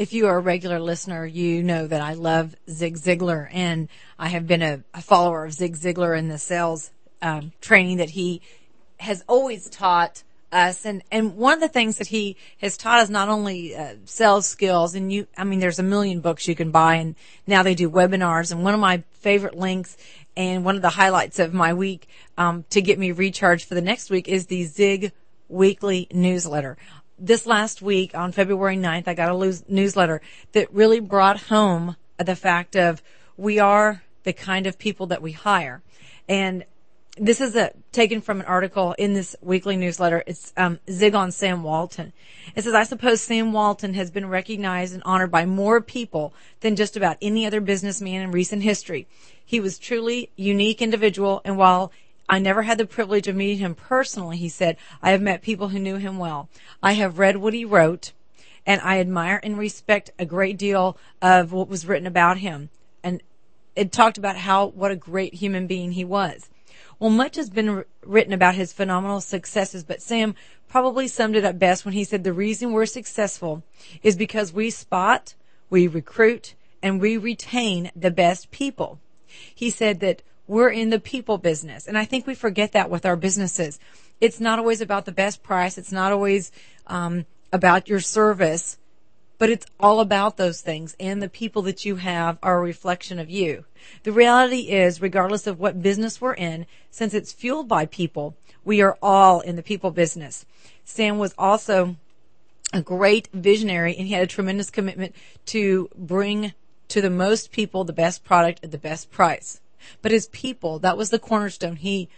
if you are a regular listener, you know that I love Zig Ziglar and I have been a, a follower of Zig Ziglar in the sales um, training that he has always taught us. And, and one of the things that he has taught us not only uh, sales skills and you, I mean, there's a million books you can buy and now they do webinars. And one of my favorite links and one of the highlights of my week um, to get me recharged for the next week is the Zig weekly newsletter this last week on February 9th, I got a newsletter that really brought home the fact of we are the kind of people that we hire. And this is a, taken from an article in this weekly newsletter. It's um, Zig on Sam Walton. It says, I suppose Sam Walton has been recognized and honored by more people than just about any other businessman in recent history. He was truly unique individual, and while I never had the privilege of meeting him personally, he said. I have met people who knew him well. I have read what he wrote, and I admire and respect a great deal of what was written about him. And it talked about how, what a great human being he was. Well, much has been written about his phenomenal successes, but Sam probably summed it up best when he said the reason we're successful is because we spot, we recruit, and we retain the best people. He said that we're in the people business. And I think we forget that with our businesses. It's not always about the best price. It's not always, um, about your service, but it's all about those things and the people that you have are a reflection of you. The reality is, regardless of what business we're in, since it's fueled by people, we are all in the people business. Sam was also a great visionary and he had a tremendous commitment to bring to the most people the best product at the best price. But his people, that was the cornerstone. He,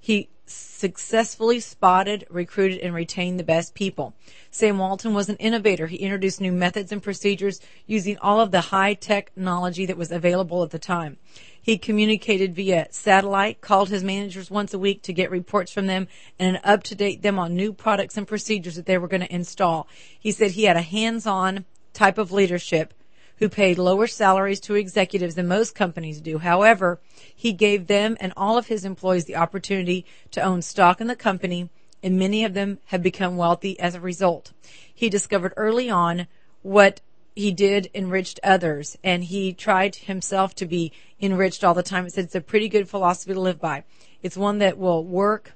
he successfully spotted, recruited, and retained the best people. Sam Walton was an innovator. He introduced new methods and procedures using all of the high technology that was available at the time. He communicated via satellite, called his managers once a week to get reports from them and up to date them on new products and procedures that they were going to install. He said he had a hands-on type of leadership who paid lower salaries to executives than most companies do. However, he gave them and all of his employees the opportunity to own stock in the company, and many of them have become wealthy as a result. He discovered early on what he did enriched others, and he tried himself to be enriched all the time. It said it's a pretty good philosophy to live by. It's one that will work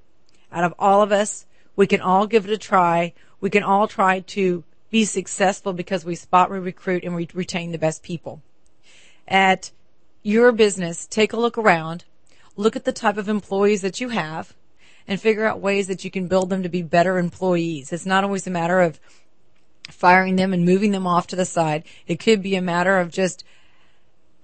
out of all of us. We can all give it a try. We can all try to be successful because we spot, we recruit, and we retain the best people. At your business, take a look around, look at the type of employees that you have, and figure out ways that you can build them to be better employees. It's not always a matter of firing them and moving them off to the side. It could be a matter of just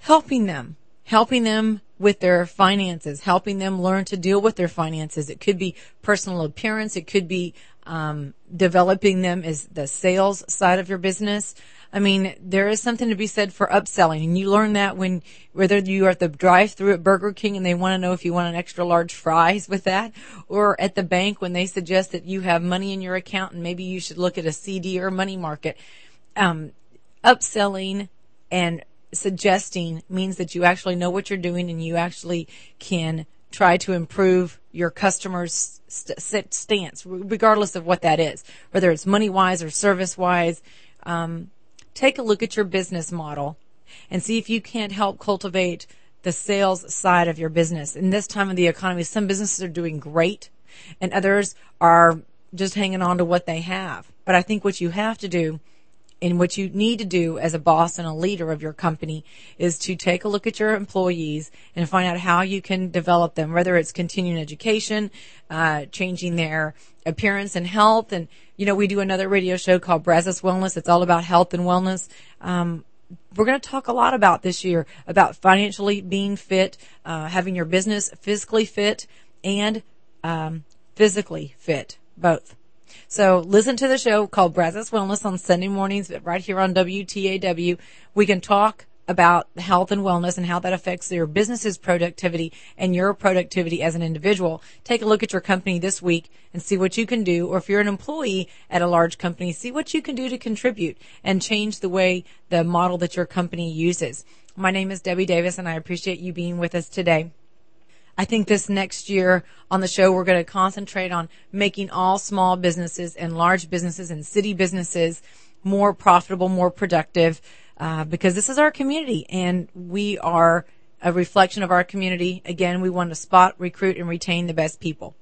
helping them, helping them with their finances, helping them learn to deal with their finances. It could be personal appearance. It could be um, developing them is the sales side of your business. I mean, there is something to be said for upselling, and you learn that when whether you are at the drive-through at Burger King and they want to know if you want an extra large fries with that, or at the bank when they suggest that you have money in your account and maybe you should look at a CD or money market. Um, upselling and suggesting means that you actually know what you're doing and you actually can try to improve your customer's st- stance, regardless of what that is, whether it's money wise or service wise. Um, take a look at your business model and see if you can't help cultivate the sales side of your business. In this time of the economy, some businesses are doing great and others are just hanging on to what they have. But I think what you have to do and what you need to do as a boss and a leader of your company is to take a look at your employees and find out how you can develop them, whether it's continuing education, uh, changing their appearance and health. And, you know, we do another radio show called Brazos Wellness. It's all about health and wellness. Um, we're going to talk a lot about this year about financially being fit, uh, having your business physically fit and um, physically fit, both. So listen to the show called Brazos Wellness on Sunday mornings right here on WTAW. We can talk about health and wellness and how that affects your business's productivity and your productivity as an individual. Take a look at your company this week and see what you can do. Or if you're an employee at a large company, see what you can do to contribute and change the way the model that your company uses. My name is Debbie Davis and I appreciate you being with us today. I think this next year on the show, we're going to concentrate on making all small businesses and large businesses and city businesses more profitable, more productive, uh, because this is our community and we are a reflection of our community. Again, we want to spot, recruit, and retain the best people.